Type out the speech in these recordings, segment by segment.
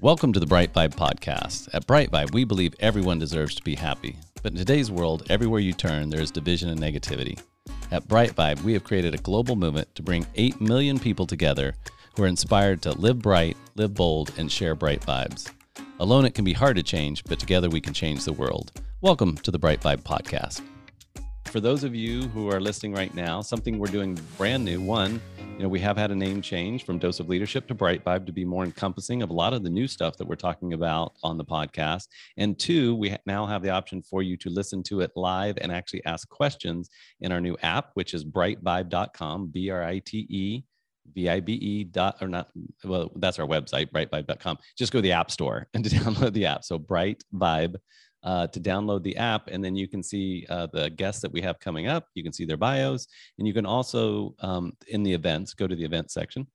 Welcome to the Bright Vibe podcast. At Bright Vibe, we believe everyone deserves to be happy. But in today's world, everywhere you turn, there is division and negativity. At Bright Vibe, we have created a global movement to bring 8 million people together who are inspired to live bright, live bold, and share bright vibes. Alone, it can be hard to change, but together we can change the world. Welcome to the Bright Vibe podcast. For those of you who are listening right now, something we're doing brand new. One, you know, we have had a name change from Dose of Leadership to Bright Vibe to be more encompassing of a lot of the new stuff that we're talking about on the podcast. And two, we now have the option for you to listen to it live and actually ask questions in our new app, which is brightvibe.com, B R I T E V-I-B-E dot or not well that's our website brightvibe.com just go to the app store and to download the app so bright vibe uh, to download the app, and then you can see uh, the guests that we have coming up. You can see their bios, and you can also um, in the events go to the event section,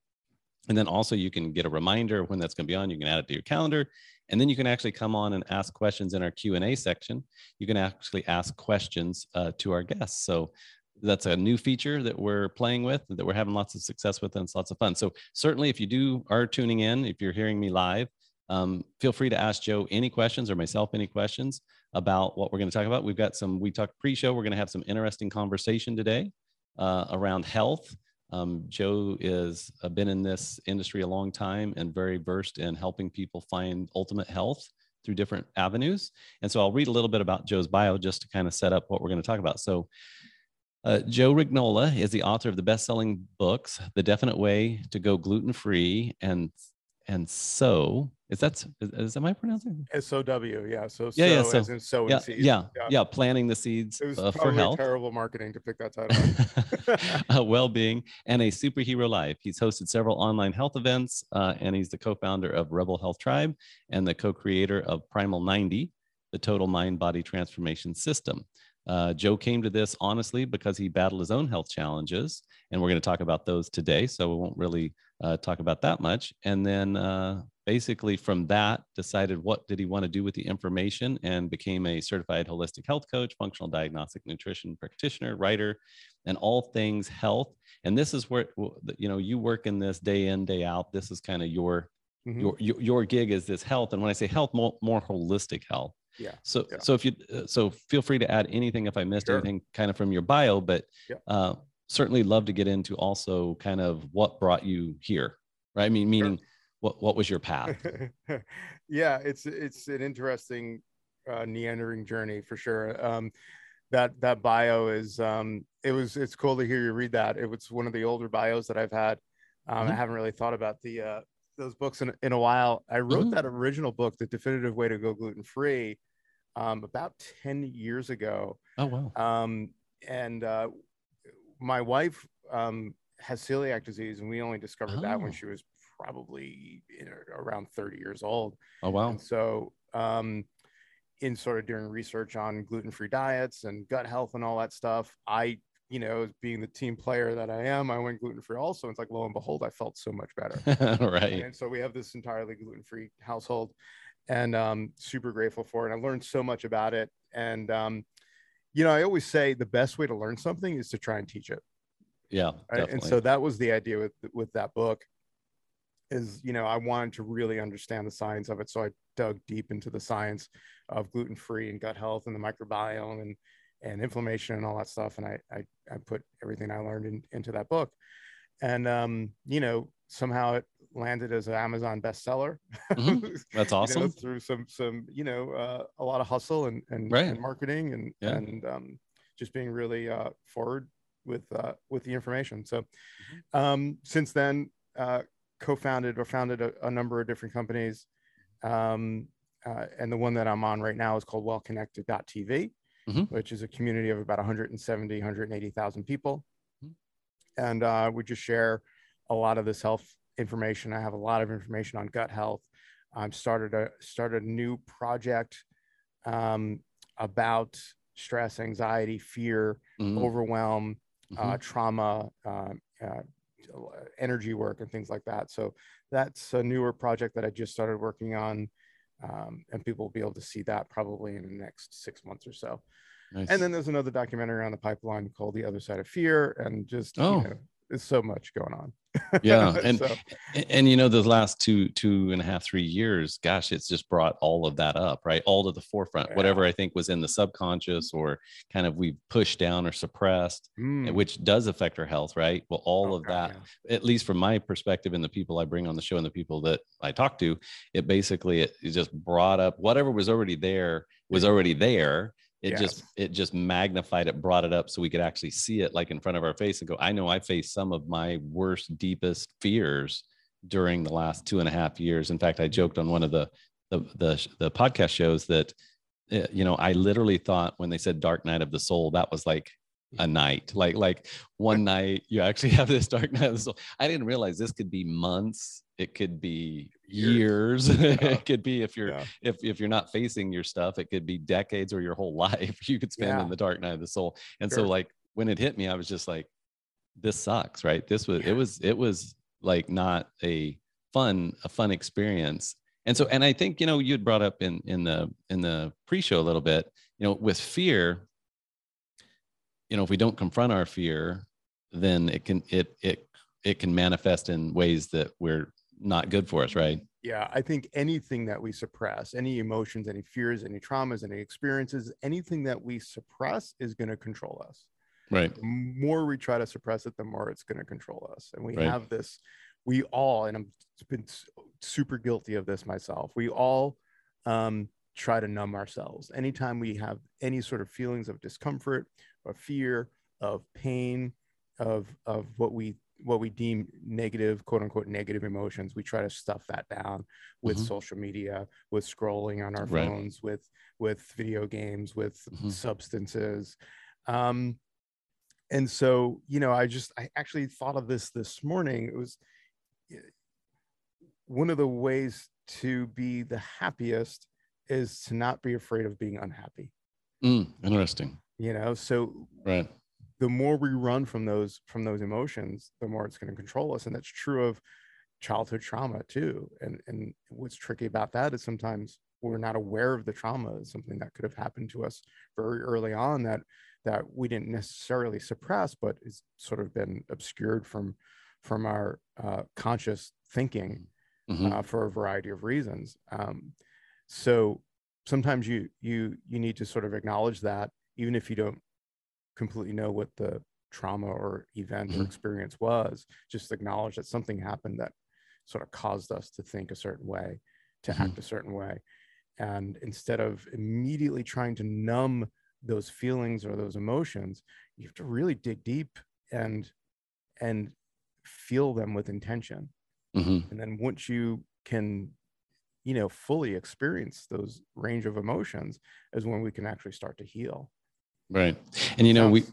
and then also you can get a reminder when that's going to be on. You can add it to your calendar, and then you can actually come on and ask questions in our Q and A section. You can actually ask questions uh, to our guests. So that's a new feature that we're playing with that we're having lots of success with and it's lots of fun so certainly if you do are tuning in if you're hearing me live um, feel free to ask Joe any questions or myself any questions about what we're going to talk about. We've got some, we talked pre show, we're going to have some interesting conversation today uh, around health. Um, Joe is uh, been in this industry a long time and very versed in helping people find ultimate health through different avenues. And so I'll read a little bit about Joe's bio just to kind of set up what we're going to talk about. So uh, Joe Rignola is the author of the best-selling books, The Definite Way to Go Gluten-Free and and so is that is, is that my pronouncing? S O W, yeah. So yeah, yeah. So, as in sowing yeah, seeds. Yeah, yeah, yeah, planting the seeds it was uh, for health. Terrible marketing to pick that title. uh, well-being and a superhero life. He's hosted several online health events, uh, and he's the co-founder of Rebel Health Tribe and the co-creator of Primal 90, the total mind-body transformation system. Uh, Joe came to this honestly because he battled his own health challenges, and we're going to talk about those today. So we won't really uh, talk about that much. And then uh, basically from that, decided what did he want to do with the information, and became a certified holistic health coach, functional diagnostic nutrition practitioner, writer, and all things health. And this is where you know you work in this day in day out. This is kind of your mm-hmm. your, your your gig is this health. And when I say health, more, more holistic health yeah so yeah. so if you uh, so feel free to add anything if i missed sure. anything kind of from your bio but yeah. uh, certainly love to get into also kind of what brought you here right i mean meaning sure. What what was your path yeah it's it's an interesting uh, meandering journey for sure um, that that bio is um, it was it's cool to hear you read that it was one of the older bios that i've had um, mm-hmm. i haven't really thought about the uh, those books in, in a while. I wrote mm-hmm. that original book, The Definitive Way to Go Gluten Free, um, about 10 years ago. Oh, wow. Um, and uh, my wife um, has celiac disease, and we only discovered oh. that when oh. she was probably around 30 years old. Oh, wow. And so, um, in sort of doing research on gluten free diets and gut health and all that stuff, I you know, being the team player that I am, I went gluten free also. It's like lo and behold, I felt so much better. right. And so we have this entirely gluten free household, and um, super grateful for it. I learned so much about it, and um, you know, I always say the best way to learn something is to try and teach it. Yeah. Right? And so that was the idea with with that book. Is you know I wanted to really understand the science of it, so I dug deep into the science of gluten free and gut health and the microbiome and and inflammation and all that stuff. And I, I, I put everything I learned in, into that book. And, um, you know, somehow it landed as an Amazon bestseller. Mm-hmm. That's awesome. you know, through some, some, you know, uh, a lot of hustle and, and, right. and marketing and, yeah. and, um, just being really, uh, forward with, uh, with the information. So, mm-hmm. um, since then, uh, co-founded or founded a, a number of different companies. Um, uh, and the one that I'm on right now is called wellconnected.tv mm-hmm. which is a community of about 170, 180,000 people. Mm-hmm. And uh, we just share a lot of this health information. I have a lot of information on gut health. I've started a started a new project um, about stress, anxiety, fear, mm-hmm. overwhelm, uh, mm-hmm. trauma, uh, uh, energy work, and things like that. So that's a newer project that I just started working on um, and people will be able to see that probably in the next six months or so. Nice. And then there's another documentary on the pipeline called The Other Side of Fear, and just oh. you know, there's so much going on yeah and, so. and and you know the last two two and a half three years gosh it's just brought all of that up right all to the forefront yeah. whatever i think was in the subconscious or kind of we pushed down or suppressed mm. which does affect our health right well all of that yeah. at least from my perspective and the people i bring on the show and the people that i talk to it basically it, it just brought up whatever was already there was already there it yes. just it just magnified it brought it up so we could actually see it like in front of our face and go i know i faced some of my worst deepest fears during the last two and a half years. In fact i joked on one of the the the, the podcast shows that eh, you know i literally thought when they said dark night of the soul that was like a night. Like like one night you actually have this dark night of the soul. I didn't realize this could be months. It could be years, years. Yeah. it could be if you're yeah. if, if you're not facing your stuff it could be decades or your whole life you could spend in the dark night of the soul and sure. so like when it hit me i was just like this sucks right this was it was it was like not a fun a fun experience and so and i think you know you'd brought up in in the in the pre-show a little bit you know with fear you know if we don't confront our fear then it can it it it can manifest in ways that we're not good for us, right? Yeah, I think anything that we suppress, any emotions, any fears, any traumas, any experiences, anything that we suppress is going to control us. Right. The more we try to suppress it, the more it's going to control us. And we right. have this, we all, and I've been super guilty of this myself. We all um, try to numb ourselves. Anytime we have any sort of feelings of discomfort, or fear, of pain, of of what we what we deem negative, quote unquote, negative emotions. We try to stuff that down with mm-hmm. social media, with scrolling on our right. phones, with with video games, with mm-hmm. substances. Um, and so, you know, I just I actually thought of this this morning. It was one of the ways to be the happiest is to not be afraid of being unhappy. Mm, interesting. You know, so right the more we run from those from those emotions the more it's going to control us and that's true of childhood trauma too and and what's tricky about that is sometimes we're not aware of the trauma as something that could have happened to us very early on that that we didn't necessarily suppress but it's sort of been obscured from from our uh, conscious thinking mm-hmm. uh, for a variety of reasons um, so sometimes you you you need to sort of acknowledge that even if you don't completely know what the trauma or event mm-hmm. or experience was just acknowledge that something happened that sort of caused us to think a certain way to mm-hmm. act a certain way and instead of immediately trying to numb those feelings or those emotions you have to really dig deep and and feel them with intention mm-hmm. and then once you can you know fully experience those range of emotions is when we can actually start to heal Right. And you know, we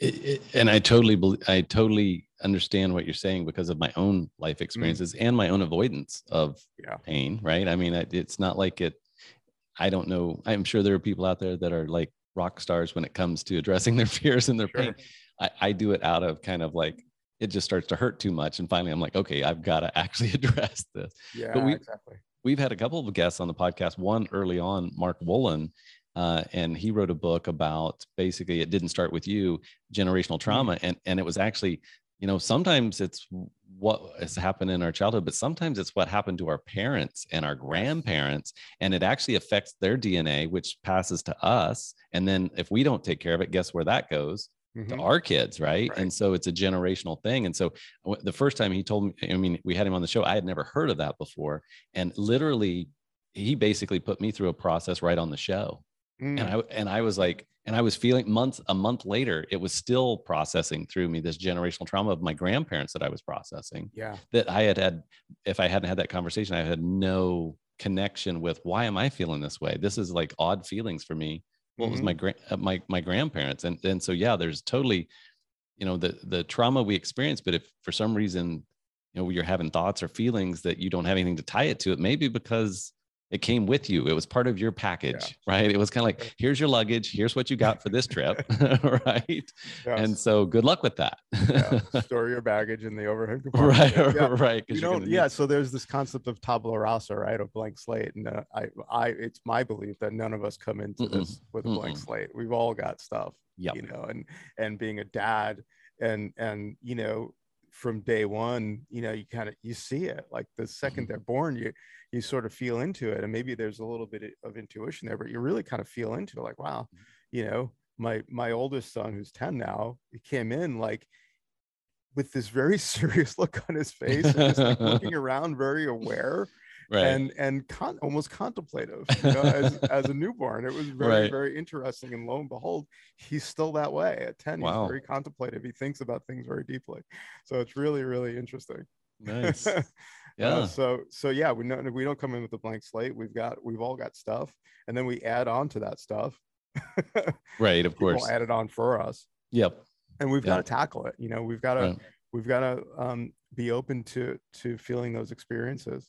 it, and I totally believe, I totally understand what you're saying because of my own life mm. experiences mm. and my own avoidance of yeah. pain, right? I mean, it's not like it I don't know. I'm sure there are people out there that are like rock stars when it comes to addressing their fears and their sure. pain. I, I do it out of kind of like it just starts to hurt too much. And finally, I'm like, okay, I've got to actually address this. Yeah, but we, exactly. We've had a couple of guests on the podcast. One early on, Mark Wolynn, uh, and he wrote a book about basically it didn't start with you generational mm-hmm. trauma and and it was actually you know sometimes it's what has happened in our childhood but sometimes it's what happened to our parents and our grandparents and it actually affects their dna which passes to us and then if we don't take care of it guess where that goes mm-hmm. to our kids right? right? and so it's a generational thing and so the first time he told me i mean we had him on the show i had never heard of that before and literally he basically put me through a process right on the show Mm. And I and I was like, and I was feeling months a month later, it was still processing through me this generational trauma of my grandparents that I was processing. Yeah. That I had had, if I hadn't had that conversation, I had no connection with why am I feeling this way? This is like odd feelings for me. What mm-hmm. was my grand uh, my my grandparents? And and so yeah, there's totally, you know, the the trauma we experience, but if for some reason, you know, you're having thoughts or feelings that you don't have anything to tie it to, it may be because it came with you. It was part of your package, yeah. right? It was kind of like, here's your luggage. Here's what you got for this trip, right? Yes. And so, good luck with that. yeah. Store your baggage in the overhead compartment. Right, yeah. right. You don't. Yeah. So there's this concept of tabula rasa, right? A blank slate, and uh, I, I, it's my belief that none of us come into Mm-mm. this with a Mm-mm. blank slate. We've all got stuff, yeah. You know, and and being a dad, and and you know, from day one you know you kind of you see it like the 2nd they Mhm. they're born you you sort of feel into it and maybe there's a little bit of intuition there but you really kind of feel into it like wow Mhm. you know my my oldest son who's 10 now he came in like with this very serious look on his face and just like looking around very aware right. and and con- almost contemplative you know, as, as a newborn. It was very Right. very interesting and lo and behold he's still that way. At 10 Wow. he's very contemplative. He thinks about things very deeply. So it's really really interesting. Nice Uh, yeah. so so yeah we know we don't come in with a blank slate. We've got we've all got stuff and then we add on to that stuff. Right of course. add it on for us. Yep. And we've Yeah. got to tackle it you know we've got to Right. we've got to um, be open to to feeling those experiences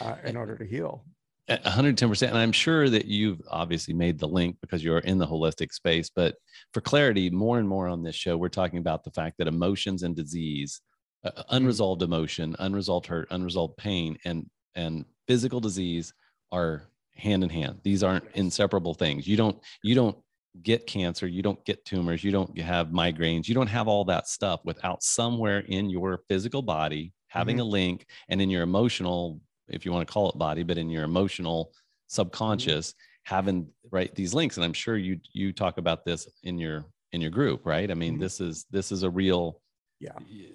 uh, in order to heal. 110% and i'm sure that you've obviously made the link because you're in the holistic space but for clarity more and more on this show we're talking about the fact that emotions and disease uh, unresolved emotion unresolved hurt unresolved pain and and physical disease are hand in hand. These aren't inseparable things. You don't you don't get cancer you don't get tumors you don't have migraines you don't have all that stuff without somewhere in your physical body having a link and in your emotional if you want to call it body but in your emotional subconscious having right these links. And i'm sure you you talk about this in your in your group right? I mean Mhm. this is this is a real Yeah.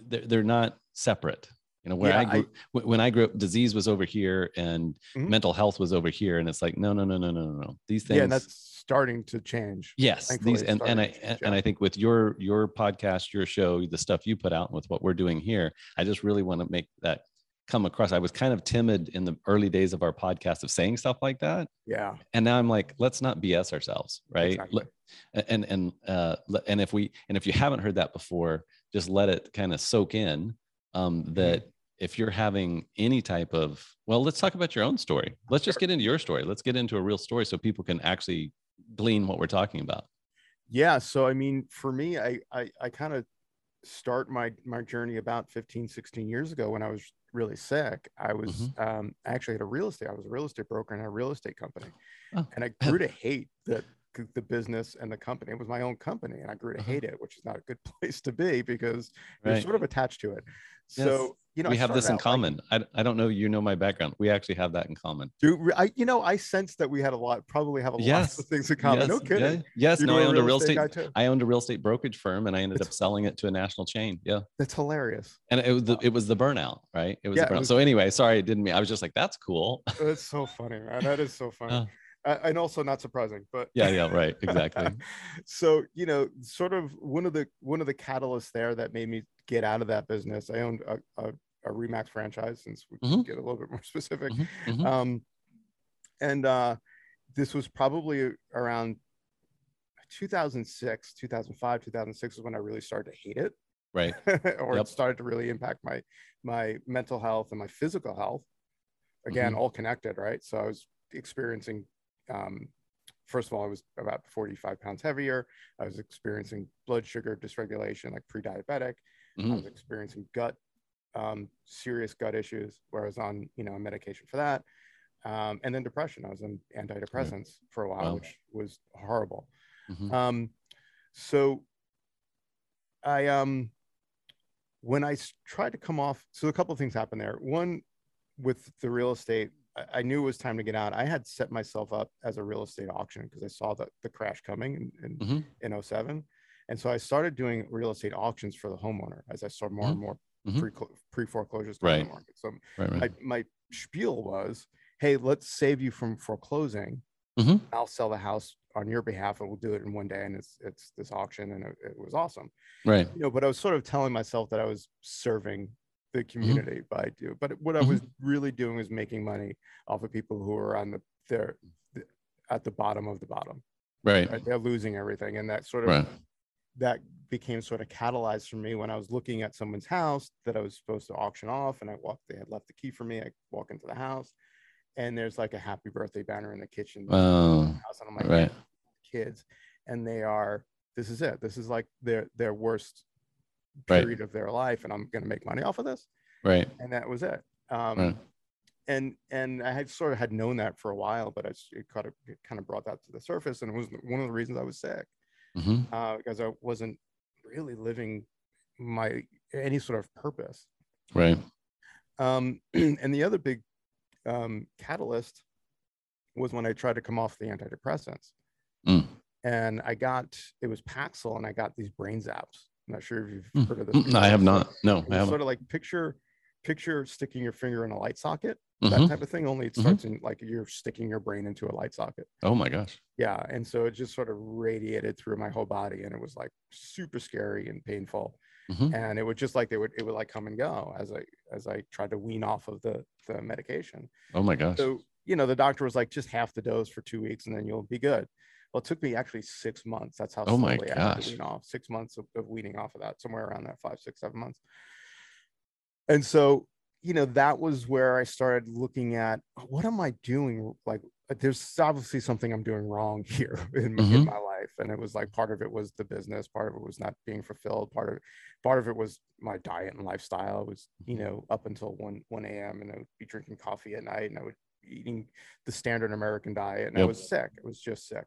they're, they're not separate you know where Yeah, i grew wh- when i grew up disease was over here and Mhm. mental health was over here and it's like no no no no no no no these things yeah and that's starting to change yes thankfully these and, and i change, and yeah. i think with your your podcast your show the stuff you put out with what we're doing here i just really want to make that come across. I was kind of timid in the early days of our podcast of saying stuff like that. Yeah. And now i'm like let's not bs ourselves right? Exactly. And and uh and if we and if you haven't heard that before just let it kind of soak in um Mm-hmm. that if you're having any type of well let's talk about your own story. Let's just get into your story. Let's get into a real story so people can actually glean what we're talking about. Yeah so i mean for me i i, I kind of start my my journey about 15 16 years ago when i was really sick i was Mm-hmm. um I actually had a real estate i was a real estate broker in a real estate company Oh. and i grew to hate the the business and the company it was my own company and i grew to Uh-huh. hate it which is not a good place to be because you're sort of attached to it Yes. so you know we I have this in out, like, common I, I don't know you know my background we actually have that in common do I, you know, I sense that we had a lot, probably have a Yes. lot of things in common. yes, no kidding. yeah, yes You no i owned a real estate too. i owned a real estate brokerage firm and i ended up selling it to a national chain yeah That's hilarious. and it was the, it was the burnout right it was Yeah, the burnout was- so anyway sorry it didn't mean i was just like that's cool That's so funny, man. That is so funny. Uh, and also not surprising, but yeah yeah right exactly so you know, sort of one of the one of the catalysts there that made me get out of that business. I owned a, a, a Remax franchise, since we Mhm. get a little bit more specific. Mhm, mhm. Um, and uh, this was probably around 2006, 2005, 2006 is when I really started to hate it. right or Yep. it started to really impact my my mental health and my physical health again Mhm. all connected right so i was experiencing um first of all i was about 45 pounds heavier i was experiencing blood sugar dysregulation like pre-diabetic i Mhm. was experiencing gut um, serious gut issues where i was on you know medication for that um, and then depression i was on antidepressants for a while Wow. which was horrible Mhm. um, so I um when I tried to come off, so a couple of things happened there. One with the real estate, I, I knew it was time to get out. I had set myself up as a real estate auction because I saw the, the crash coming in, in, Mhm. in 07. And so I started doing real estate auctions for the homeowner as I saw more and more Mhm. pre pre foreclosures Right. the market. So right right my, my spiel was, hey, let's save you from foreclosing Mhm. I'll sell the house on your behalf and we'll do it in one day. And it's it's this auction and it, it was awesome. right You know, but I was sort of telling myself that I was serving the community by do. But what I was really doing was making money off of people who are on the they're the- at the bottom of the bottom. right Right? They're losing everything. And that sort of that became sort of catalyzed for me when I was looking at someone's house that I was supposed to auction off, and I walked. They had left the key for me. I walk into the house, and there's like a happy birthday banner in the kitchen. oh house, and I'm like, right kids, and they are. This is it. This is like their their worst Right. period of their life, and I'm gonna make money off of this. right And that was it. Um, Right. And and I had sort of had known that for a while, but I it kind of it kind of brought that to the surface, and it was one of the reasons I was sick Mhm. uh, because I wasn't really living my any sort of purpose. Right. Um, and the other big um, catalyst was when I tried to come off the antidepressants. Mm. And I got it was Paxil, and I got these brain zaps. I'm not sure if you've Mm. heard of this. Mm, I have not. No, I haven't. sort of like picture picture sticking your finger in a light socket, Mhm. that type of thing. Only it Mhm. starts in like you're sticking your brain into a light socket. Oh my gosh. Yeah, and so it just sort of radiated through my whole body, and it was like super scary and painful. Mhm. And it would just like they would it would like come and go as I as I tried to wean off of the the medication. Oh my gosh. So you know the doctor was like just half the dose for two weeks and then you'll be good. Well, it took me actually six months. That's how Oh my slowly I had to wean off. Six months of, of weaning off of that, somewhere around that five, six, seven months. And so, you know, that was where I started looking at what am I doing? Like, uh, there's obviously something I'm doing wrong here in, my- in mm-hmm. my life. And it was like part of it was the business, part of it was not being fulfilled, part of part of it was my diet and lifestyle. It was, you mm-hmm. know, up until one one a.m. and I would be drinking coffee at night and I would be eating the standard American diet and I was sick. i was just sick.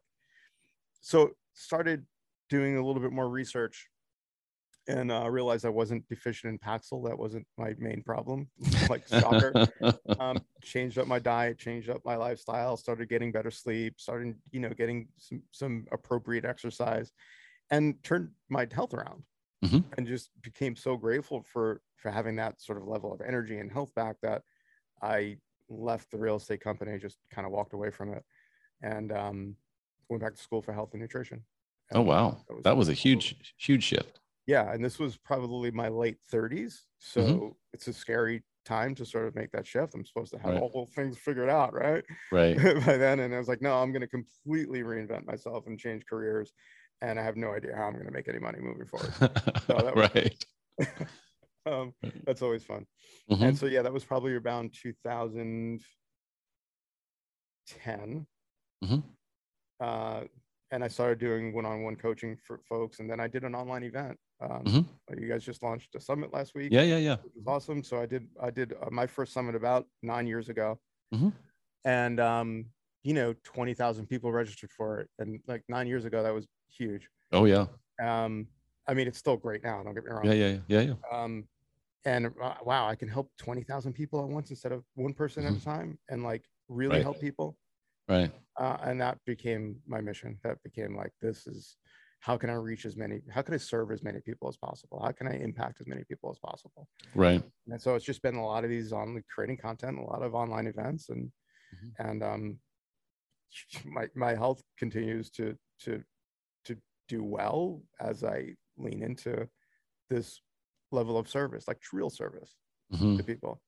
So started doing a little bit more research and uh, realized I wasn't deficient in Paxil. That wasn't my main problem. like shocker. um, changed up my diet, changed up my lifestyle, started getting better sleep, started, you know, getting some, some appropriate exercise and turned my health around Mhm. and just became so grateful for, for having that sort of level of energy and health back that I left the real estate company, just kind of walked away from it and um, went back to school for health and nutrition. oh wow. that was- That was a huge, huge shift. Yeah and this was probably my late 30s so Mhm. it's a scary time to sort of make that shift i'm supposed to have Right. all things figured out right Right. by then and i was like no i'm going to completely reinvent myself and change careers and i have no idea how i'm going to make any money moving forward that was- right. um, that's always fun Mhm. and so yeah that was probably around 2010 Mhm. uh, and i started doing one-on-one coaching for folks and then i did an online event um, Mhm. you guys just launched a summit last week Yeah, yeah, yeah. which was awesome. So I did I did uh, my first summit about nine years ago, Mhm. and um, you know, twenty thousand people registered for it, and like nine years ago, that was huge. Oh yeah. Um, I mean, it's still great now. Don't get me wrong. Yeah, yeah, yeah, yeah. Um, and uh, wow, I can help twenty thousand people at once instead of one person at a time, and like really Right. help people. Right. Uh, and that became my mission. That became like this is how can I reach as many? How can I serve as many people as possible? How can I impact as many people as possible? Right. and so it's just been a lot of these on creating content a lot of online events and Mhm. and um my my health continues to to to do well as i lean into this level of service like real service Mhm. to people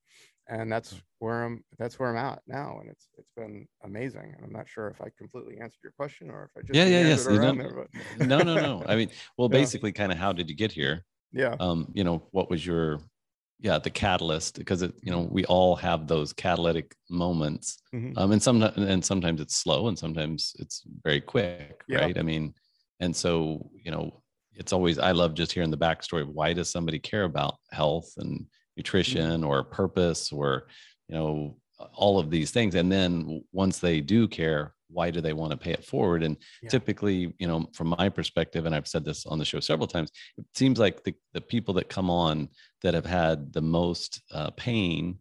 and that's where i'm that's where i'm at now and it's it's been amazing and i'm not sure if i completely answered your question or if i just Yeah, yeah, yes, know- there, No, no, no. I mean, well, Yeah. basically, kind of how did you get here? yeah um, you know, what was your, yeah, the catalyst? Because it, you know, we all have those catalytic moments, Mhm. um, and some, and sometimes it's slow, and sometimes it's very quick, Yeah. right? I mean, and so you know, it's always I love just hearing the backstory of why does somebody care about health and nutrition or purpose or you know all of these things, and then once they do care, why do they want to pay it forward? And Yeah. typically, you know, from my perspective, and I've said this on the show several times, it seems like the, the people that come on that have had the most uh, pain,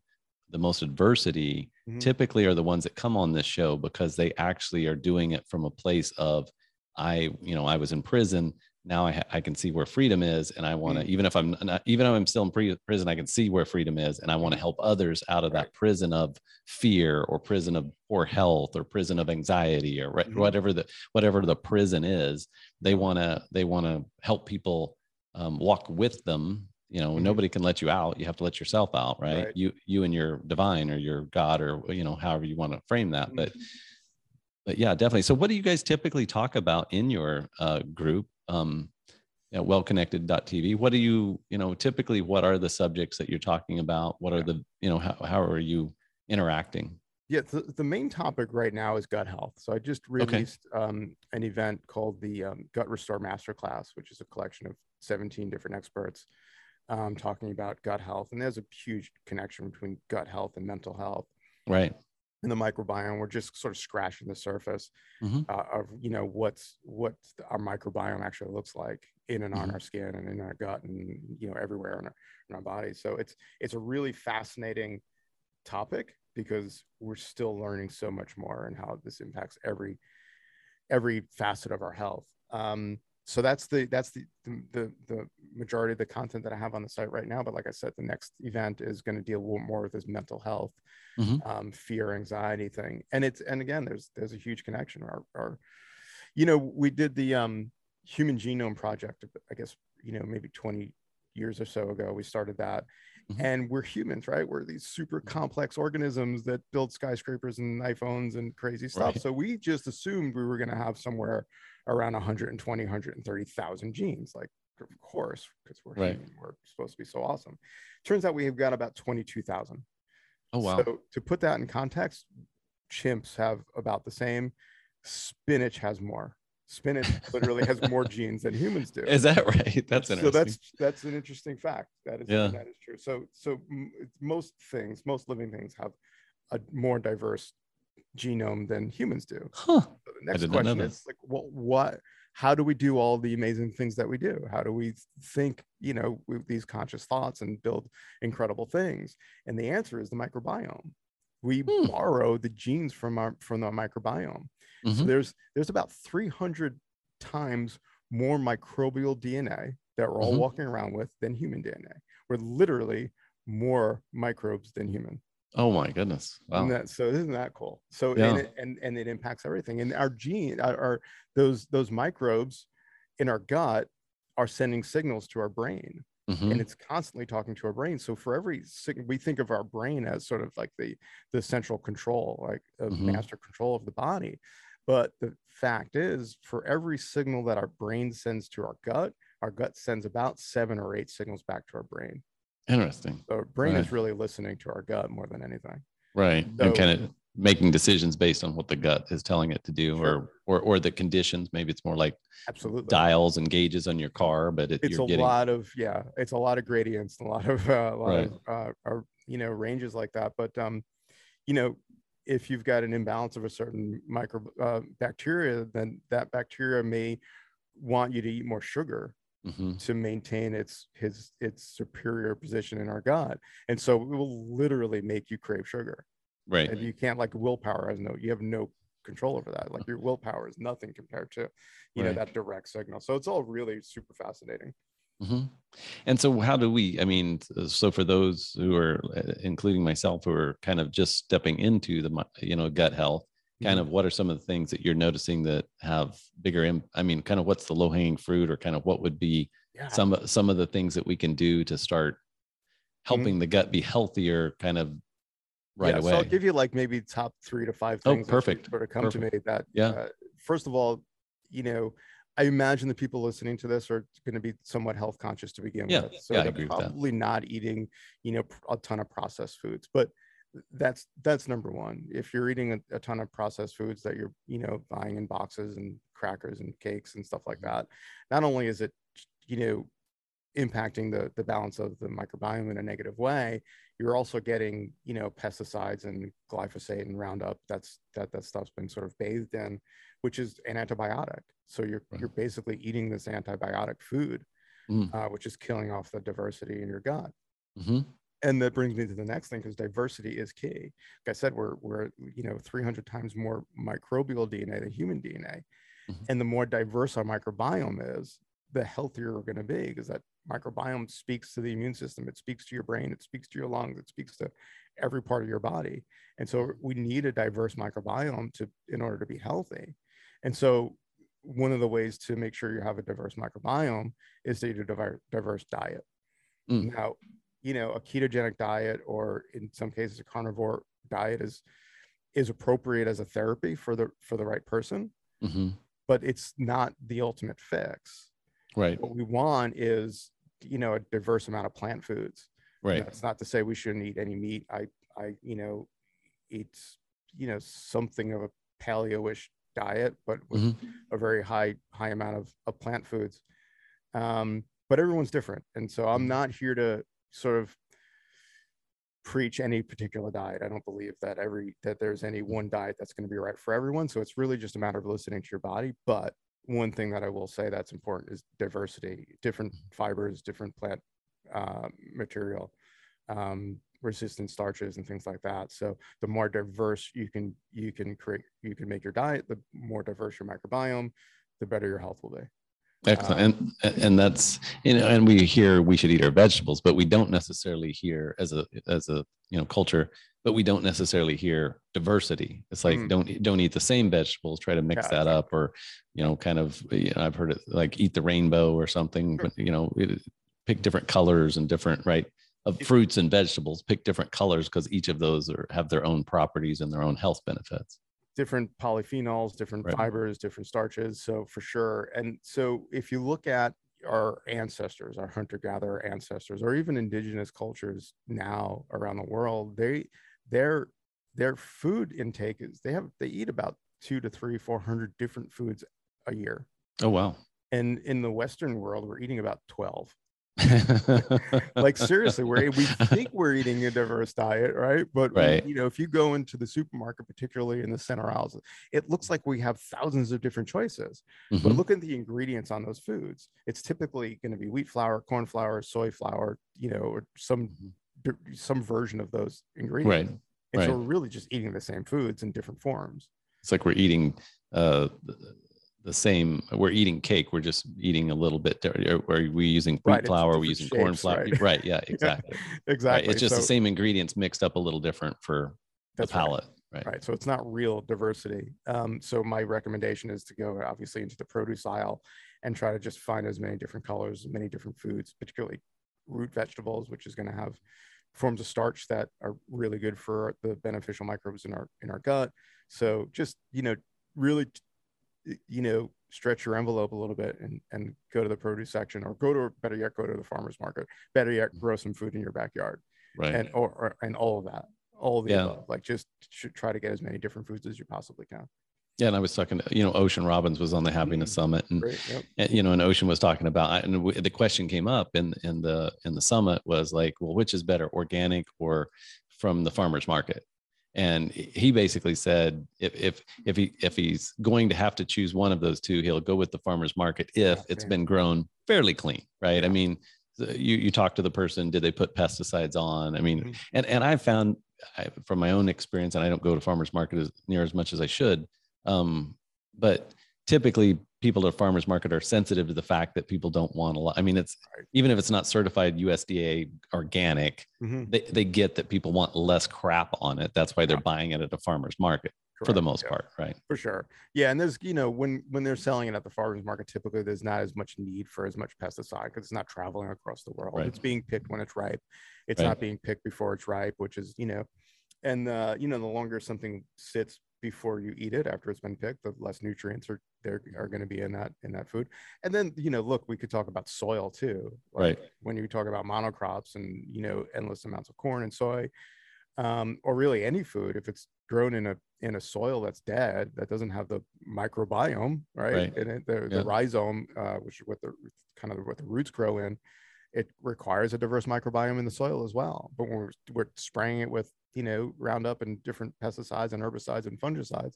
the most adversity, Mhm. typically are the ones that come on this show because they actually are doing it from a place of, I, you know, I was in prison. Now I, ha- I can see where freedom is, and I want to, even if I'm not, even if I'm still in pre- prison, I can see where freedom is, and I want to help others out of Right. that prison of fear or prison of poor health or prison of anxiety or wha- Mhm. whatever the whatever the prison is they want to they want to help people um, walk with them you know Mhm. nobody can let you out you have to let yourself out right? Right. you you and your divine or your god or you know however you want to frame that but but yeah definitely so what do you guys typically talk about in your uh, group um at wellconnected.tv what do you you know typically what are the subjects that you're talking about what are the you know how, how are you interacting Yeah, the, the main topic right now is gut health. So I just released um, an event called the um, Gut Restore Masterclass, which is a collection of 17 different experts um, talking about gut health. And there's a huge connection between gut health and mental health. right in the microbiome. We're just sort of scratching the surface Mhm. uh, of you know what's what our microbiome actually looks like in and on Mhm. our skin and in our gut and you know everywhere in our, in our body. So it's it's a really fascinating topic because we're still learning so much more and how this impacts every every facet of our health. Um, so that's the that's the, the the majority of the content that I have on the site right now. But like I said, the next event is going to deal more with this mental health, Mhm. um, fear, anxiety thing. And it's and again, there's there's a huge connection. Our, our you know, we did the um, Human Genome Project. I guess you know maybe 20 years or so ago. We started that, Mhm. and we're humans, right? We're these super complex organisms that build skyscrapers and iPhones and crazy stuff. Right. So we just assumed we were going to have somewhere around 120, 130,000 genes. Like, of course, because we're Right. human, we're supposed to be so awesome. Turns out we have got about 22,000. Oh wow. So to put that in context, chimps have about the same. Spinach has more. Spinach literally has more genes than humans do. Is that right? That's interesting. so that's that's an interesting fact. That is Yeah. that is true. So so m- most things, most living things have a more diverse genome than humans do. huh. So the next did not know question is like, well, what? How do we do all the amazing things that we do? How do we think, you know, with these conscious thoughts and build incredible things? And the answer is the microbiome. We Hmm. borrow the genes from our from the microbiome. So Mhm. there's there's about 300 times more microbial DNA that we're all Mhm. walking around with than human DNA. We're literally more microbes than human. Oh my goodness. Wow. That, so isn't that cool? So Yeah. and, it, and and it impacts everything. And our gene, our, our those those microbes in our gut are sending signals to our brain, Mhm. and it's constantly talking to our brain. So for every we think of our brain as sort of like the the central control, like a Mhm. master control of the body. But the fact is, for every signal that our brain sends to our gut, our gut sends about seven or eight signals back to our brain. Interesting. So our brain is really listening to our gut more than anything. Right. So- and kind of making decisions based on what the gut is telling it to do Sure. or or or the conditions. Maybe it's more like Absolutely. dials and gauges on your car, but it, it's a getting lot of yeah it's a lot of gradients and a lot of uh, a lot Right. of uh, uh, you know ranges like that but um you know if you've got an imbalance of a certain micro uh, bacteria then that bacteria may want you to eat more sugar Mhm. to maintain its his its superior position in our gut and so it will literally make you crave sugar. Right. and you can't like willpower has no you have no control over that. Like your willpower is nothing compared to you know that direct signal. So it's all really super fascinating hmm And so, how do we? I mean, so for those who are, uh, including myself, who are kind of just stepping into the, you know, gut health, kind Mhm. of what are some of the things that you're noticing that have bigger? Im- I mean, kind of what's the low hanging fruit, or kind of what would be yeah some some of the things that we can do to start Mm-hmm. helping the gut be healthier, kind of right yeah, away. So I'll give you like maybe top three to five things. that perfect. Sort of come to me that, Yeah. uh, first of all, you know, I imagine the people listening to this are going to be somewhat health conscious to begin Yeah, with. So yeah, they're agree with that. probably not eating, you know, a ton of processed foods, but that's that's number one. If you're eating a, a ton of processed foods that you're, you know, buying in boxes and crackers and cakes and stuff like Mhm. that, not only is it, you know, impacting the the balance of the microbiome in a negative way you're also getting you know pesticides and glyphosate and roundup that's that that stuff's been sort of bathed in which is an antibiotic so you're Right. you're basically eating this antibiotic food Mm. uh, which is killing off the diversity in your gut Mhm. and that brings me to the next thing because diversity is key like i said we're we're you know 300 times more microbial dna than human dna Mhm. and the more diverse our microbiome is the healthier we're going to be because that microbiome speaks to the immune system it speaks to your brain it speaks to your lungs it speaks to every part of your body and so we need a diverse microbiome to in order to be healthy and so one of the ways to make sure you have a diverse microbiome is to eat a diver- diverse diet Mm. now you know a ketogenic diet or in some cases a carnivore diet is is appropriate as a therapy for the for the right person Mhm. but it's not the ultimate fix Right. what we want is you know a diverse amount of plant foods Right. that's not to say we shouldn't eat any meat i i you know eat you know something of a paleo-ish diet but with Mhm. a very high high amount of, of plant foods um but everyone's different and so i'm Mhm. not here to sort of preach any particular diet. I don't believe that every that there's any one diet that's going to be right for everyone. So it's really just a matter of listening to your body. But one thing that I will say that's important is diversity, different fibers, different plant uh, material, um, resistant starches and things like that. So the more diverse you can you can create you can make your diet, the more diverse your microbiome, the better your health will be. Excellent. Um, and and that's you know, and we hear we should eat our vegetables, but we don't necessarily hear as a as a you know culture, but we don't necessarily hear diversity. It's like mm. don't don't eat the same vegetables, try to mix yeah, that up, or you know, kind of you know, I've heard it like eat the rainbow or something, but you know, pick different colors and different right of fruits and vegetables, pick different colors because each of those are have their own properties and their own health benefits different polyphenols, different right. fibers, different starches. So for sure. And so if you look at our ancestors, our hunter-gatherer ancestors, or even indigenous cultures now around the world, they their their food intake is they have they eat about two to three, four hundred different foods a year. Oh wow. And in the Western world, we're eating about 12. like seriously, we're we think we're eating a diverse diet, right? But right. you know, if you go into the supermarket, particularly in the center aisles, it looks like we have thousands of different choices. Mm-hmm. But look at the ingredients on those foods. It's typically going to be wheat flour, corn flour, soy flour, you know, or some mm-hmm. some version of those ingredients. Right. And right. so we're really just eating the same foods in different forms. It's like we're eating uh the same we're eating cake we're just eating a little bit are we using wheat right, flour we using shapes, corn flour? right, right yeah exactly. Exactly right. it's just so, the same ingredients mixed up a little different for the palate right. right so it's not real diversity. Um, so my recommendation is to go obviously into the produce aisle and try to just find as many different colors many different foods particularly root vegetables which is going to have forms of starch that are really good for the beneficial microbes in our in our gut. So just you know really you know stretch your envelope a little bit and and go to the produce section or go to better yet go to the farmers market better yet grow some food in your backyard right and or, or and all of that all of the yeah. above like just should try to get as many different foods as you possibly can yeah, and I was talking to you know Ocean Robbins was on the Happiness mm-hmm. Summit, and, yep. and, you know, and Ocean was talking about, and the question came up in in the in the summit was like, well, which is better, organic or from the farmers market? And he basically said if if if he if he's going to have to choose one of those two he'll go with the farmers market if it's been grown fairly clean right? I mean you you talk to the person did they put pesticides on? I mean mm-hmm. and and i found I, from my own experience and i don't go to farmers market as near as much as i should um, but typically people at a farmers market are sensitive to the fact that people don't want a lot. I mean, it's even if it's not certified USDA organic, mm-hmm. they, they get that people want less crap on it. That's why they're yeah. buying it at a farmers market Correct. for the most yeah. part, right? For sure. Yeah. And there's, you know, when when they're selling it at the farmers market, typically there's not as much need for as much pesticide because it's not traveling across the world. Right. It's being picked when it's ripe. It's right. not being picked before it's ripe, which is, you know, and uh, you know, the longer something sits before you eat it after it's been picked the less nutrients are there are going to be in that in that food. And then you know look we could talk about soil too like right. when you talk about monocrops and you know endless amounts of corn and soy um, or really any food if it's grown in a in a soil that's dead that doesn't have the microbiome right, right. and it, the, yeah. the rhizome uh, which is what the kind of what the roots grow in it requires a diverse microbiome in the soil as well. But when we're, we're spraying it with you know, Roundup and different pesticides and herbicides and fungicides,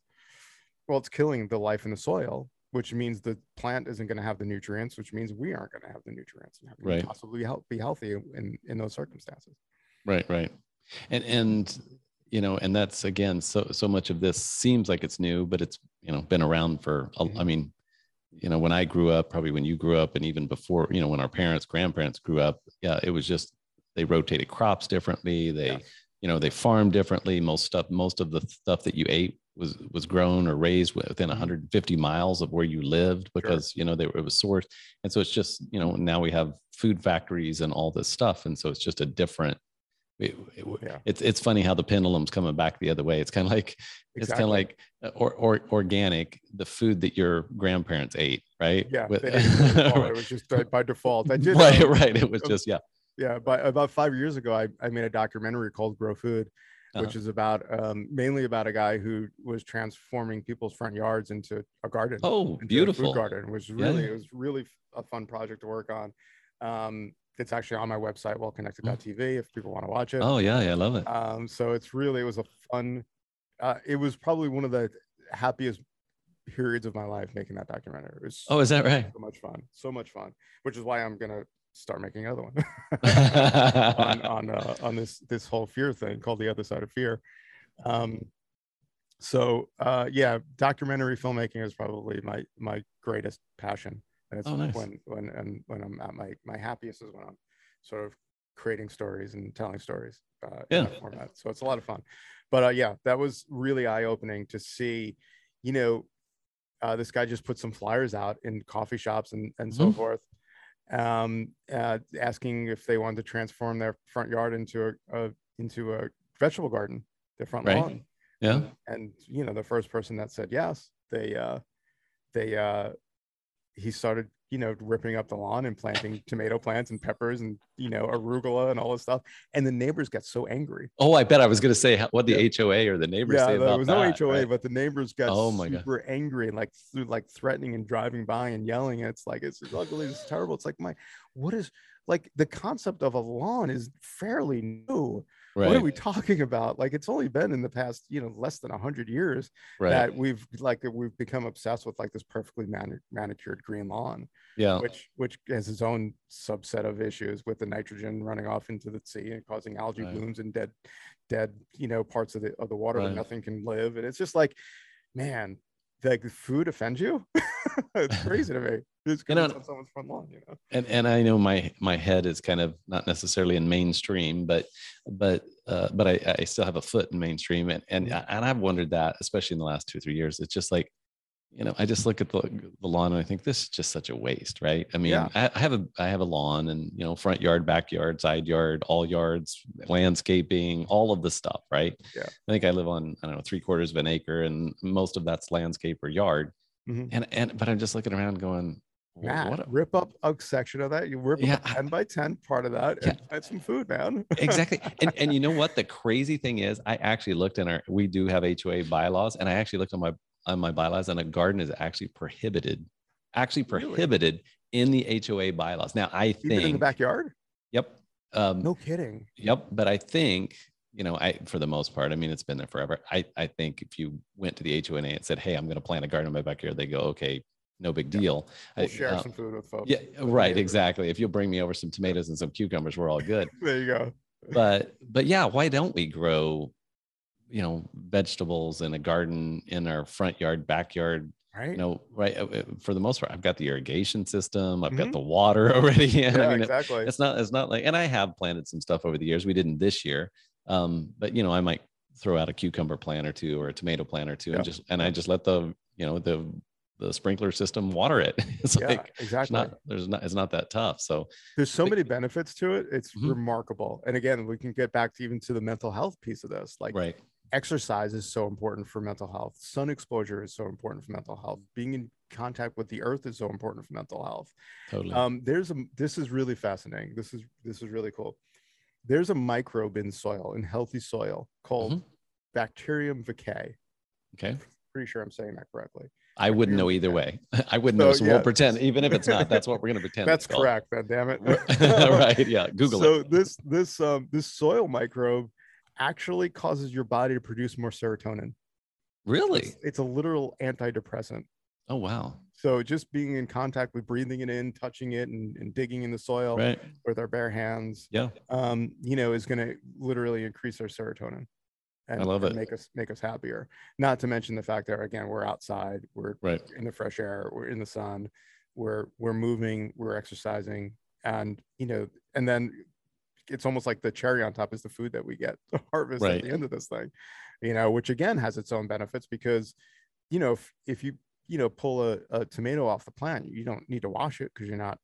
well, it's killing the life in the soil, which means the plant isn't going to have the nutrients, which means we aren't going to have the nutrients and right. possibly help be healthy in, in those circumstances. Right, right. And, and, you know, and that's again, so, so much of this seems like it's new, but it's, you know, been around for, mm-hmm. I mean, you know, when I grew up, probably when you grew up and even before, you know, when our parents, grandparents grew up, yeah, it was just, they rotated crops differently. They, you know they farm differently most stuff most of the stuff that you ate was was grown or raised within 150 mm-hmm. miles of where you lived because sure. you know they it was sourced and so it's just you know now we have food factories and all this stuff and so it's just a different it, it, yeah. it's it's funny how the pendulum's coming back the other way. It's kind of like exactly. it's kind of like uh, or, or organic, the food that your grandparents ate, right? Yeah, With, it was just by default. I did right, right. It was just yeah yeah but about five years ago i, I made a documentary called grow food uh-huh. which is about um, mainly about a guy who was transforming people's front yards into a garden oh beautiful garden which really yeah. it was really a fun project to work on um, it's actually on my website, wellconnected.tv, if people want to watch it. Oh yeah, yeah, I love it. Um, so it's really it was a fun. Uh, it was probably one of the happiest periods of my life making that documentary. It was Oh, is that right? so much fun, so much fun, which is why I'm gonna start making another one on on uh, on this this whole fear thing called the other side of fear. Um, so uh, yeah, documentary filmmaking is probably my my greatest passion. And it's Oh, nice. when when and when I'm at my my happiest is when I'm sort of creating stories and telling stories uh, Yeah. format. So it's a lot of fun. But uh, yeah, that was really eye opening to see. You know, uh, this guy just put some flyers out in coffee shops and and so Mhm. forth, um, uh, asking if they wanted to transform their front yard into a, a into a vegetable garden, their front Right. lawn Yeah. and you know the first person that said yes they uh they uh he started you know ripping up the lawn and planting tomato plants and peppers and you know arugula and all this stuff and the neighbors got so angry Oh, I bet I was going to say what the HOA or the neighbors yeah say there was that. no hoa right? but the neighbors got Oh my God. super angry and like like threatening and driving by and yelling it's like it's ugly it's terrible it's like my what is like the concept of a lawn is fairly new right. what are we talking about like it's only been in the past you know less than 100 years right. that we've like we've become obsessed with like this perfectly mani- manicured green lawn yeah. which which has its own subset of issues with the nitrogen running off into the sea and causing algae Right. blooms and dead dead you know parts of the of the water where nothing can live and it's just like man like food offends you it's crazy to me it's You know, on someone's front lawn you know and and I know my my head is kind of not necessarily in mainstream, but but uh, but I, I still have a foot in mainstream, and and Mhm. and I've wondered that, especially in the last two or three years. It's just like, you know, I just look at the, the lawn and I think this is just such a waste, right? I mean, Yeah. I, I have a I have a lawn, and you know, front yard, backyard, side yard, all yards, landscaping, all of the stuff, right? Yeah. I think I live on I don't know three quarters of an acre, and most of that's landscape or yard, Mhm. and and but I'm just looking around going. "Wh- Matt, what a- rip up a section of that. You rip Yeah, up 10 by 10 part of that Yeah. and some food, man. exactly and and you know what the crazy thing is i actually looked in our we do have hoa bylaws and i actually looked on my on my bylaws and a garden is actually prohibited actually Really? prohibited in the hoa bylaws now i Even in the think backyard? yep um No kidding. yep but i think you know i for the most part i mean it's been there forever i i think if you went to the hoa and said hey i'm going to plant a garden in my backyard they go okay no big deal We'll I- share uh, some food with folks. yeah with right exactly if you'll bring me over some tomatoes and some cucumbers we're all good There you go. but but yeah why don't we grow you know vegetables in a garden in our front yard backyard Right? you know right uh, uh, for the most part i've got the irrigation system i've Mhm. got the water already in yeah, i mean it- exactly. it's not it's not like and i have planted some stuff over the years we didn't this year um but you know i might throw out a cucumber plant or two or a tomato plant or two Yeah. and just and i just let the you know the the sprinkler system water it it's yeah, like it's exactly. not there's not it's not that tough so There's so but- many benefits to it. It's Mhm. remarkable. And again, we can get back to even to the mental health piece of this. Like right exercise is so important for mental health. Sun exposure is so important for mental health. Being in contact with the earth is so important for mental health. totally Um, there's a this is really fascinating. This is this is really cool. There's a microbe in soil, in healthy soil, called Mhm. Bacterium vaccae. okay Pretty sure I'm saying that correctly. I wouldn't know either way. I wouldn't So, know. So yeah. we'll pretend, even if it's not, that's what we're going to pretend. That's correct. Then damn it. right. Yeah. Google so it. this this um this soil microbe actually causes your body to produce more serotonin. Really? It's, it's a literal antidepressant. Oh, wow. So just being in contact with breathing it in, touching it, and, and digging in the soil Right. with our bare hands, Yeah. um, you know, is going to literally increase our serotonin. And, love and it. Make us make us happier. Not to mention the fact that again we're outside, we're Right. in the fresh air, we're in the sun, we're we're moving, we're exercising, and you know, and then it's almost like the cherry on top is the food that we get to harvest Right. at the end of this thing, you know, which again has its own benefits because, you know, if if you you know pull a, a tomato off the plant, you don't need to wash it because you're not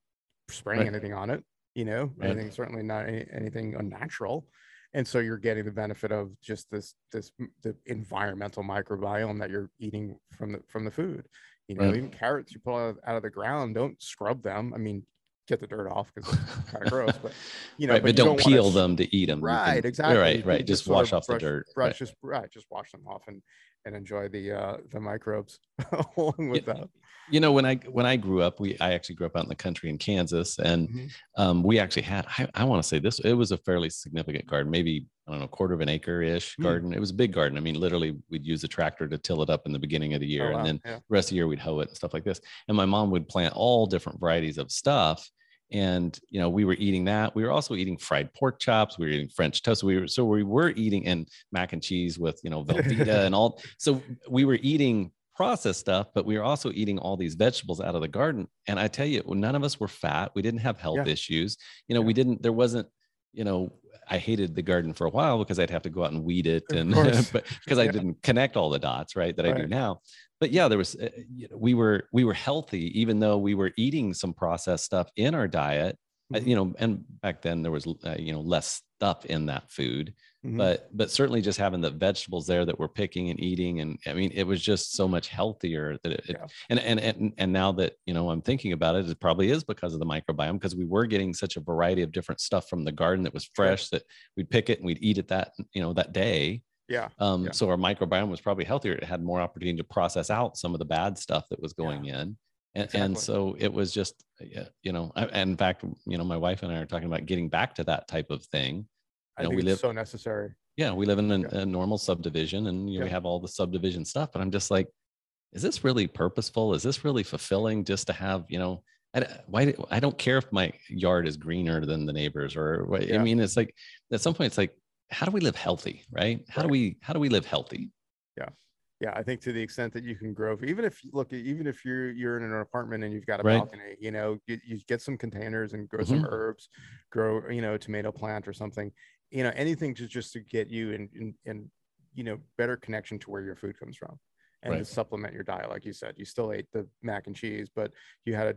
spraying Right. anything on it, you know, Right. anything certainly not any, anything unnatural and so you're getting the benefit of just this this the environmental microbiome that you're eating from the from the food you know Right. even carrots you pull out of, out of the ground don't scrub them i mean get the dirt off because it's kind of gross but you know right. But, you don't, wanna peel s- them to eat them. right exactly Right. Right. can Just wash of off the dirt. brush Right. just right just wash them off and and enjoy the uh, the microbes along with that. you know when i when i grew up we i actually grew up out in the country in kansas and Mhm. um, we actually had i, I want to say this it was a fairly significant garden maybe i don't know quarter of an acre ish Hmm. garden it was a big garden i mean literally we'd use a tractor to till it up in the beginning of the year Oh, wow. and then yeah. the rest of the year we'd hoe it and stuff like this and my mom would plant all different varieties of stuff and you know we were eating that. We were also eating fried pork chops. We were eating french toast. We were so we were eating and mac and cheese with you know velveeta and all. So we were eating processed stuff but we were also eating all these vegetables out of the garden. And i tell you none of us were fat. We didn't have health Yeah. issues. You know Yeah. we didn't there wasn't you know i hated the garden for a while because i'd have to go out and weed it Of and but because i Yeah. didn't connect all the dots right that i do now but yeah there was uh, you know, we were we were healthy even though we were eating some processed stuff in our diet Uh, Mhm. you know and back then there was uh, you know less stuff in that food Mhm. but but certainly just having the vegetables there that we're picking and eating and i mean it was just so much healthier that it, it- Yeah. and, and and and now that you know i'm thinking about it it probably is because of the microbiome because we were getting such a variety of different stuff from the garden that was fresh that we'd pick it and we'd eat it that you know that day yeah. um, Yeah. so our microbiome was probably healthier it had more opportunity to process out some of the bad stuff that was going in and, and so it was just you know I, and in fact you know my wife and i are talking about getting back to that type of thing I know, think we it's live- so necessary. yeah we live in a, Yeah. a normal subdivision and you know, we have all the subdivision stuff but i'm just like is this really purposeful is this really fulfilling just to have you know I, why do- I don't care if my yard is greener than the neighbors or what I mean it's like at some point it's like how do we live healthy right? How do we how do we live healthy? Yeah. Yeah, i think to the extent that you can grow even if look even if you're you're in an apartment and you've got a Right. balcony you know you, you get some containers and grow some mm-hmm. herbs grow you know a tomato plant or something you know anything to just to get you in in, in you know better connection to where your food comes from and Right. to supplement your diet like you said you still ate the mac and cheese but you had a,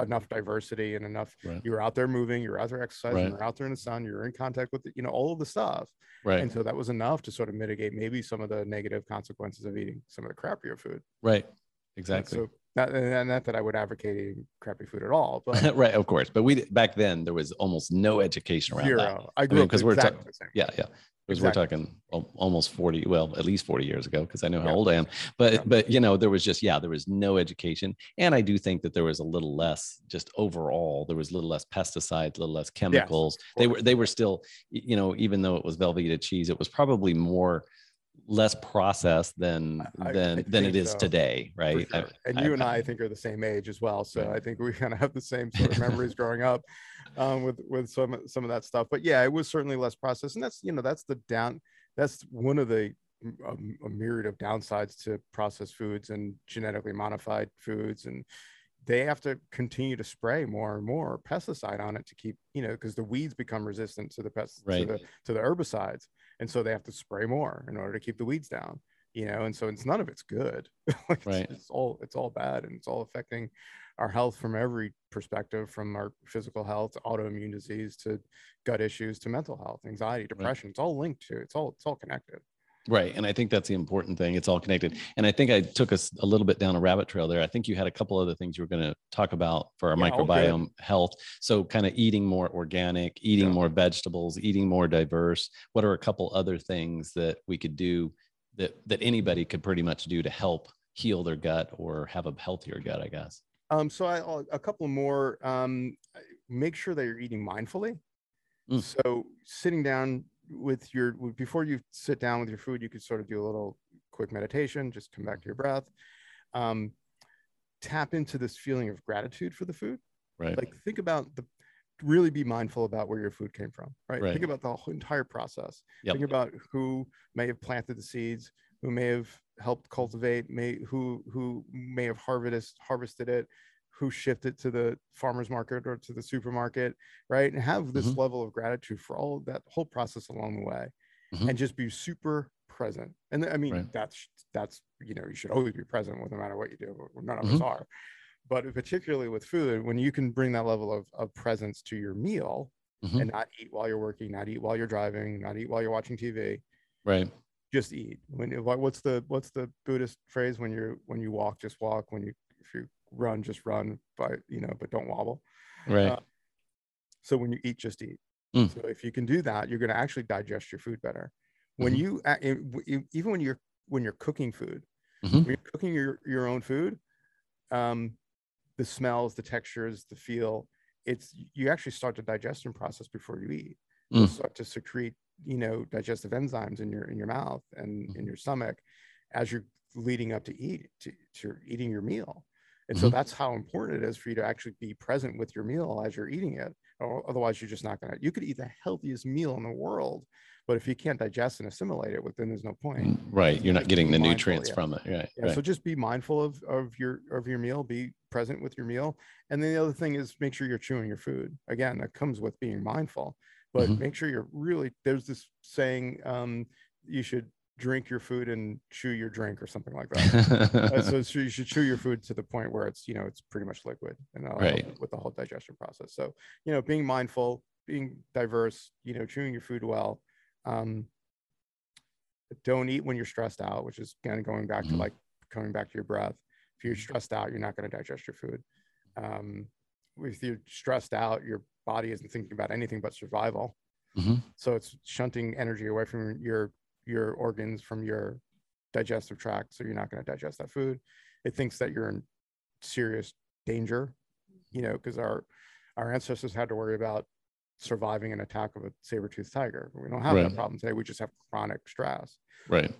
enough diversity and enough Right. you were out there moving you were out there exercising Right. you were out there in the sun you were in contact with the, you know all of the stuff right and so that was enough to sort of mitigate maybe some of the negative consequences of eating some of the crappier food. right And exactly So not, and not that I would advocate eating crappy food at all, but right of course but we back then there was almost no education around zero. that I grew mean, up 'cause we're ta- exactly the same. yeah yeah because Exactly. we're talking almost 40 well at least 40 years ago because i know how Yeah. old i am but Yeah. but you know there was just yeah there was no education and i do think that there was a little less just overall there was a little less pesticides a little less chemicals they were they were still you know even though it was velveeta cheese it was probably more less processed than I- I than than it is so, today right I- and you and I, I think, are the same age as well. So. I think we kind of have the same sort of memories growing up um, with with some some of that stuff. But yeah, it was certainly less processed, and that's you know that's the down. That's one of the um, a myriad of downsides to processed foods and genetically modified foods and they have to continue to spray more and more pesticide on it to keep you know because the weeds become resistant to the pest Right. to the to the herbicides and so they have to spray more in order to keep the weeds down you know and so it's none of it's good Like, it's- Right. it's all it's all bad and it's all affecting our health from every perspective from our physical health to autoimmune disease to gut issues to mental health anxiety depression it's all linked to it's all it's all connected Right. And I think that's the important thing. It's all connected. And I think I took us a little bit down a rabbit trail there. I think you had a couple other things you were going to talk about for our Yeah, microbiome health. So, kind of eating more organic, eating Yeah. more vegetables, eating more diverse. What are a couple other things that we could do that that anybody could pretty much do to help heal their gut or have a healthier gut, I guess? Um, so I a couple more. Um, make sure that you're eating mindfully. Mm. So sitting down with your before you sit down with your food, you could sort of do a little quick meditation. Just come back to your breath. Um, tap into this feeling of gratitude for the food. Right. Like think about the really be mindful about where your food came from. Right. Right. Think about the whole entire process. Yep. Think about who may have planted the seeds, who may have helped cultivate, may who who may have harvested harvested it, who shipped it to the farmers market or to the supermarket, right? And have this Mhm. level of gratitude for all of that whole process along the way, Mhm. and just be super present. And I mean, Right. that's that's you know you should always be present with no matter what you do. None of us Mhm. are, but particularly with food, when you can bring that level of of presence to your meal Mhm. and not eat while you're working, not eat while you're driving, not eat while you're watching TV Right. Just eat when what's the what's the buddhist phrase when you're when you walk just walk when you if you run just run but you know but don't wobble Right. Uh, so when you eat just eat Mm. so if you can do that you're going to actually digest your food better when Mhm. you even when you're when you're cooking food Mhm. when you're cooking your, your own food um, the smells the textures the feel it's you actually start the digestion process before you eat you Mm. start to secrete you know digestive enzymes in your in your mouth and Mm-hmm. in your stomach as you're leading up to eat to, to eating your meal and so Mhm. that's how important it is for you to actually be present with your meal as you're eating it or otherwise you're just not gonna you could eat the healthiest meal in the world but if you can't digest and assimilate it then there's no point Right. You're not getting the mindful, nutrients yeah. from it. Right. yeah, right. so just be mindful of of your of your meal be present with your meal and then the other thing is make sure you're chewing your food again that comes with being mindful but Mhm. make sure you're really there's this saying um you should drink your food and chew your drink or something like that Uh, so, you should chew your food to the point where it's you know it's pretty much liquid and Right. with the whole digestion process so you know being mindful being diverse you know chewing your food well um don't eat when you're stressed out which is kind of going back to Mhm. like coming back to your breath if you're stressed out you're not going to digest your food um if you're stressed out your body isn't thinking about anything but survival Mhm. so it's shunting energy away from your your organs from your digestive tract so you're not going to digest that food it thinks that you're in serious danger you know because our our ancestors had to worry about surviving an attack of a saber-toothed tiger we don't have Right. that problem today we just have chronic stress Right.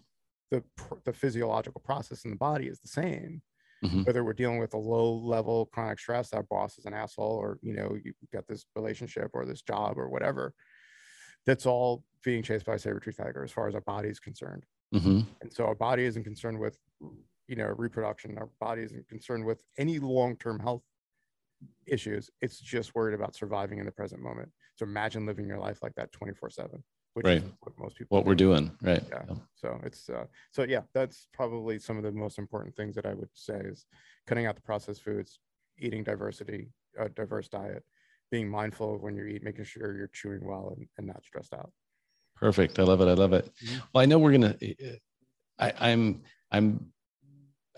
the the physiological process in the body is the same Mhm. whether we're dealing with a low level chronic stress our boss is an asshole or you know you got this relationship or this job or whatever that's all being chased by a saber-tooth tiger as far as our body is concerned. Mhm. and so our body isn't concerned with you know reproduction. Our body isn't concerned with any long-term health issues. It's just worried about surviving in the present moment. So imagine living your life like that 24 7 which is Right. what most people What we're doing. Right. Yeah. so it's uh, so yeah that's probably some of the most important things that i would say is cutting out the processed foods eating diversity a diverse diet being mindful of when you eat making sure you're chewing well and, and not stressed out Perfect. I love it. I love it. Mhm. Well, I know we're gonna. I, I'm. I'm.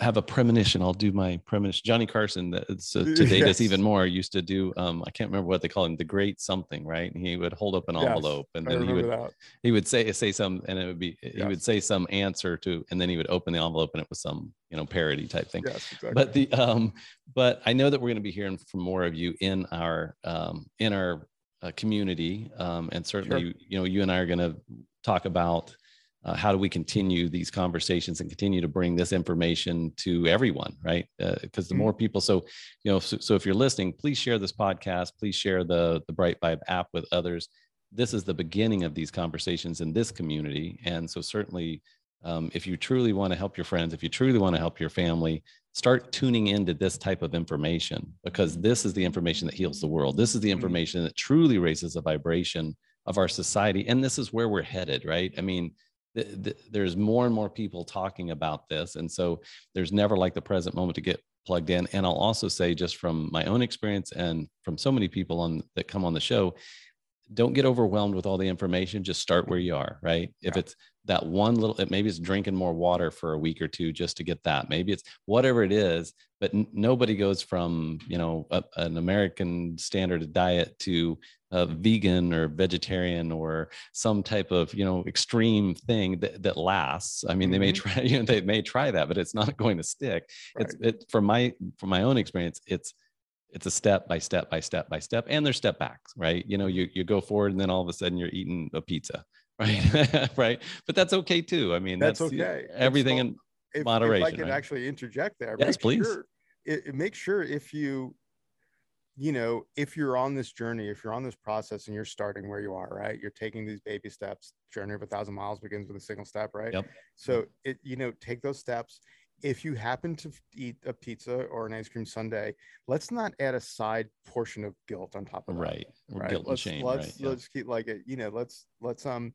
Have a premonition. I'll do my premonition. Johnny Carson, that's, uh, to date us even more, used to do. Um, I can't remember what they call him, the Great Something, right? And he would hold up an Yes, envelope, and then he would that he would say say some, and it would be he would say some answer to, and then he would open the envelope, and it was some you know parody type thing. yes exactly but the um but i know that we're going to be hearing from more of you in our um in our uh, community um and certainly you know you and i are going to talk about uh, how do we continue these conversations and continue to bring this information to everyone right because the Mhm. more people so you know so, so if you're listening please share this podcast please share the the Brite Vibe app with others this is the beginning of these conversations in this community and so certainly um, if you truly want to help your friends if you truly want to help your family start tuning into this type of information because this is the information that heals the world this is the Mhm. information that truly raises the vibration of our society and this is where we're headed right i mean th- th- there's more and more people talking about this. And so there's never like the present moment to get plugged in. And i'll also say just from my own experience and from so many people on that come on the show don't get overwhelmed with all the information. Just start where you are right? If it's that one little it- maybe it's drinking more water for a week or two just to get that. Maybe it's whatever it is but n- nobody goes from you know a, an american standard diet to a vegan or vegetarian or some type of you know extreme thing that, that lasts i mean they may Mhm. try you know they may try that but it's not going to stick it's it from my from my own experience it's it's a step by step by step by step and there's step backs right you know you you go forward and then all of a sudden you're eating a pizza right right but that's okay too i mean That's that's, okay. Everything in if, if Moderation, I can right? actually interject there, Yes, please. Sure, it- make sure if you, you know, if you're on this journey, if you're on this process and you're starting where you are, right, you're taking these baby steps. Journey of a thousand miles begins with a single step, right? Yep. So it, you know, take those steps. If you happen to eat a pizza or an ice cream sundae, let's not add a side portion of guilt on top of that right right guilt and let's shame let's right yeah. let's keep like it you know let's let's um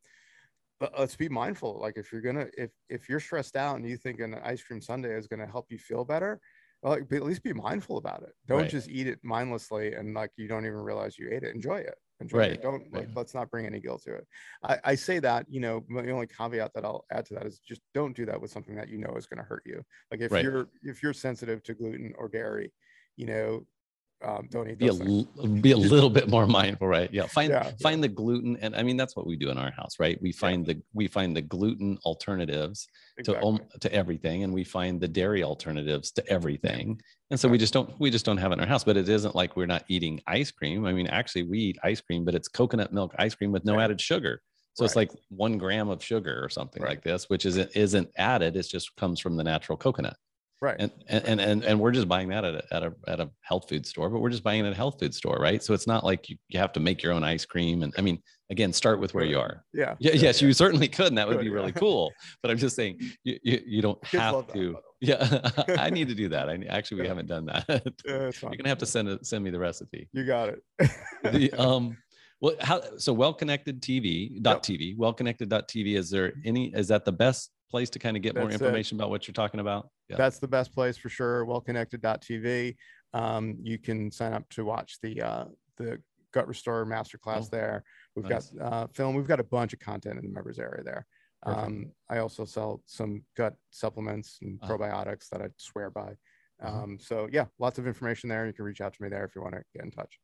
but let's be mindful like if you're gonna if if you're stressed out and you think an ice cream sundae is gonna help you feel better like, at least be mindful about it. Don't Right. just eat it mindlessly and like you don't even realize you ate it. Enjoy it. Enjoy Right, it don't like right. let's not bring any guilt to it. I, I say that you know the only caveat that i'll add to that is just don't do that with something that you know is going to hurt you. Like if you're if you're sensitive to gluten or dairy you know um, don't eat be a, things. be a little bit more mindful, right? Yeah, find Yeah, find the gluten, and I mean that's what we do in our house, right? We find the we find the gluten alternatives to Exactly. om- to everything, and we find the dairy alternatives to everything, and so we just don't we just don't have it in our house. But it isn't like we're not eating ice cream. I mean, actually, we eat ice cream, but it's coconut milk ice cream with no Yeah. added sugar. So it's like one gram of sugar or something Right. like this, which isn't isn't added. It just comes from the natural coconut right. and and and and, and we're just buying that at a, at a at a health food store but we're just buying it at a health food store right? So it's not like you, you have to make your own ice cream and i mean again start with where you are. Yeah. yeah, yes you certainly could and that would be really cool but i'm just saying you you, you don't Kids have love that, to yeah i need to do that. I actually we haven't done that. You're gonna have to send it send me the recipe. You got it. the um well how so well connected tv dot tv well connected dot tv is there any is that the best place to kind of get more That's it. information about what you're talking about yeah That's the best place for sure. Wellconnected.tv. Um, you can sign up to watch the uh, the Gut Restore Masterclass Oh, there. We've nice. got uh, film. We've got a bunch of content in the members area there. Um, I also sell some gut supplements and Uh-huh. probiotics that I swear by. Uh-huh. Um, so yeah, lots of information there. You can reach out to me there if you want to get in touch.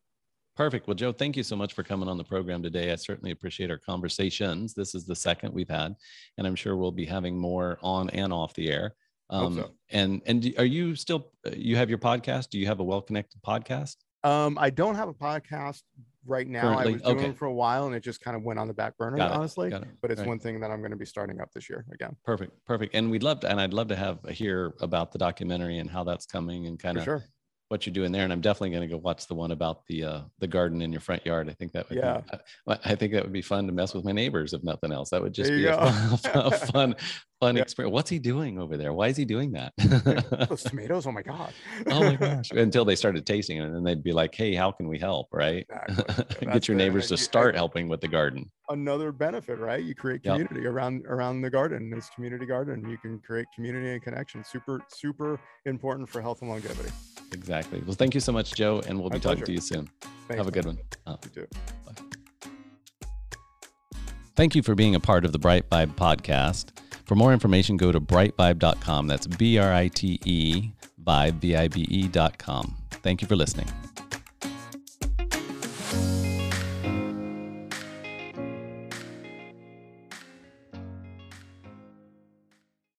Perfect. Well, Joe, thank you so much for coming on the program today. I certainly appreciate our conversations. This is the second we've had, and I'm sure we'll be having more on and off the air. Um, so. And and are you still uh, you have your podcast? Do you have a well connected podcast? Um, I don't have a podcast right now. Currently? I was doing Okay. it for a while and it just kind of went on the back burner, Got honestly. Got it. But it's Right. one thing that I'm going to be starting up this year again. Perfect. Perfect. And we'd love to, and I'd love to have hear about the documentary and how that's coming and kind For of sure. What you're doing there. And I'm definitely going to go watch the one about the uh, the garden in your front yard. I think that would Yeah. be, I, I think that would be fun to mess with my neighbors if nothing else. That would just be a fun, a fun, experience. What's he doing over there? Why is he doing that? Those tomatoes. Oh my God. oh my gosh! Until they started tasting it, and then they'd be like, "Hey, how can we help?" Right? Exactly. Get your neighbors to start helping with the garden. Another benefit, right? You create Yep. community around around the garden. This community garden. You can create community and connection. Super, super important for health and longevity. Exactly. Well, thank you so much, Joe, and we'll My be talking to you soon. Thanks, Have a good man. one. Uh, You too. Thank you for being a part of the Brite Vibe podcast. For more information, go to britevibe.com. That's B R I T E vibe, V I B E.com. Thank you for listening.